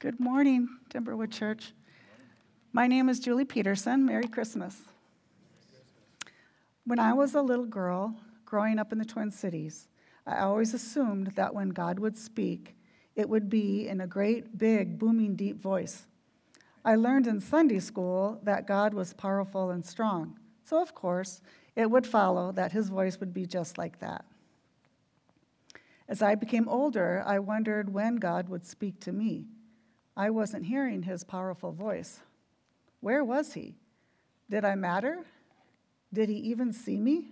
Good morning, Timberwood Church. My name is Julie Petersen. Merry Christmas. When I was a little girl growing up in the Twin Cities, I always assumed that when God would speak, it would be in a great, big, booming, deep voice. I learned in Sunday school that God was powerful and strong, so of course, it would follow that his voice would be just like that. As I became older, I wondered when God would speak to me. I wasn't hearing his powerful voice. Where was he? Did I matter? Did he even see me?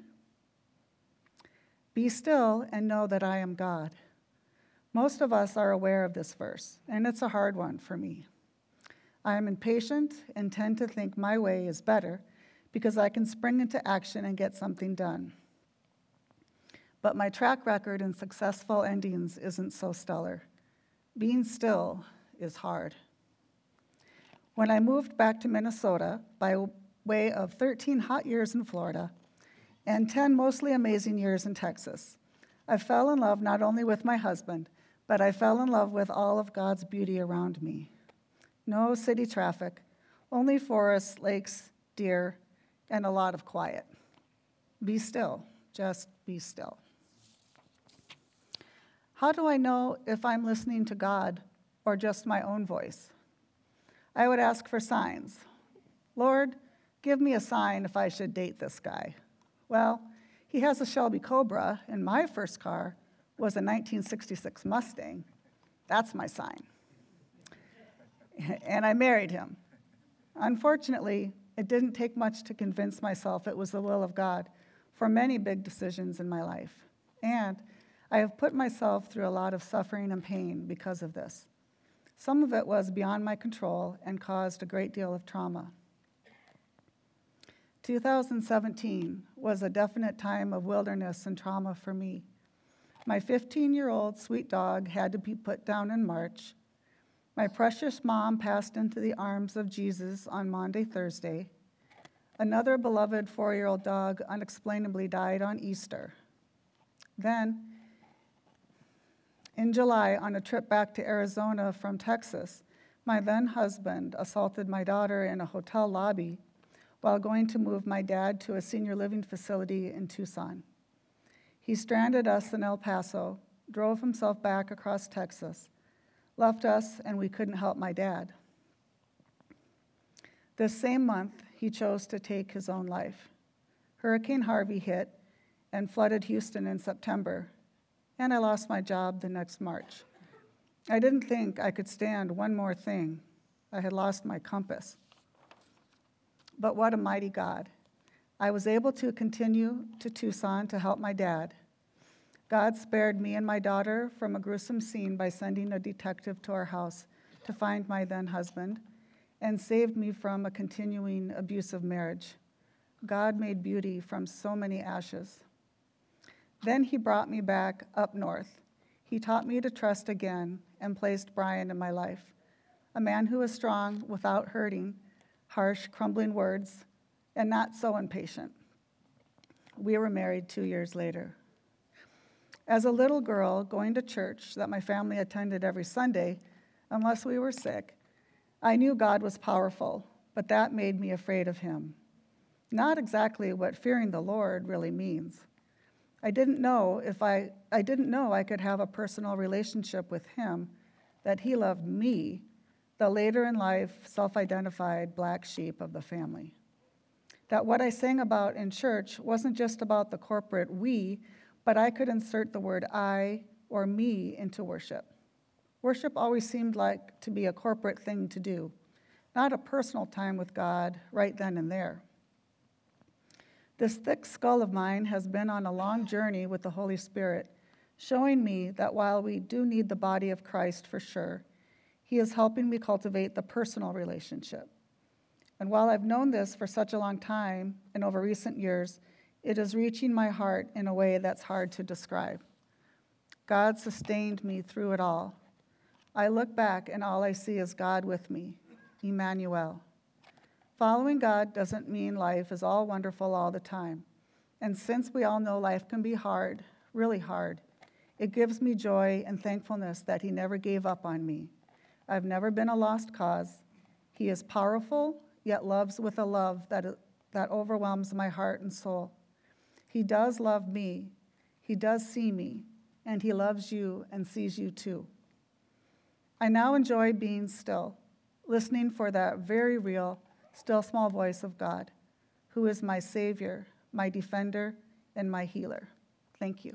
Be still and know that I am God. Most of us are aware of this verse, and it's a hard one for me. I am impatient and tend to think my way is better because I can spring into action and get something done but my track record in successful endings isn't so stellar. Being still is hard. When I moved back to Minnesota by way of 13 hot years in Florida and 10 mostly amazing years in Texas, I fell in love not only with my husband, but I fell in love with all of God's beauty around me. No city traffic, only forests, lakes, deer, and a lot of quiet. Be still, just be still. How do I know if I'm listening to God or just my own voice? I would ask for signs. Lord, give me a sign if I should date this guy. Well, he has a Shelby Cobra, and my first car was a 1966 Mustang. That's my sign. and I married him. Unfortunately, it didn't take much to convince myself it was the will of God for many big decisions in my life. And I have put myself through a lot of suffering and pain because of this. Some of it was beyond my control and caused a great deal of trauma. 2017 was a definite time of wilderness and trauma for me. My 15 year old sweet dog had to be put down in March. My precious mom passed into the arms of Jesus on Maundy, Thursday. Another beloved four year old dog unexplainably died on Easter. Then, in July, on a trip back to Arizona from Texas, my then husband assaulted my daughter in a hotel lobby while going to move my dad to a senior living facility in Tucson. He stranded us in El Paso, drove himself back across Texas, left us, and we couldn't help my dad. This same month, he chose to take his own life. Hurricane Harvey hit and flooded Houston in September, and I lost my job the next March. I didn't think I could stand one more thing. I had lost my compass. But what a mighty God. I was able to continue to Tucson to help my dad. God spared me and my daughter from a gruesome scene by sending a detective to our house to find my then husband and saved me from a continuing abusive marriage. God made beauty from so many ashes. Then he brought me back up north. He taught me to trust again and placed Brian in my life, a man who was strong without hurting, harsh, crumbling words, and not so impatient. We were married two years later. As a little girl, going to church that my family attended every Sunday, unless we were sick, I knew God was powerful, but that made me afraid of him. Not exactly what fearing the Lord really means. I didn't know if I, I didn't know I could have a personal relationship with him, that he loved me, the later in life self identified black sheep of the family. That what I sang about in church wasn't just about the corporate we, but I could insert the word I or me into worship. Worship always seemed like to be a corporate thing to do, not a personal time with God right then and there. This thick skull of mine has been on a long journey with the Holy Spirit, showing me that while we do need the body of Christ for sure, He is helping me cultivate the personal relationship. And while I've known this for such a long time and over recent years, it is reaching my heart in a way that's hard to describe. God sustained me through it all. I look back and all I see is God with me, Emmanuel. Following God doesn't mean life is all wonderful all the time. And since we all know life can be hard, really hard, it gives me joy and thankfulness that He never gave up on me. I've never been a lost cause. He is powerful, yet loves with a love that, that overwhelms my heart and soul. He does love me, He does see me, and He loves you and sees you too. I now enjoy being still, listening for that very real, still small voice of God, who is my Savior, my defender, and my healer. Thank you.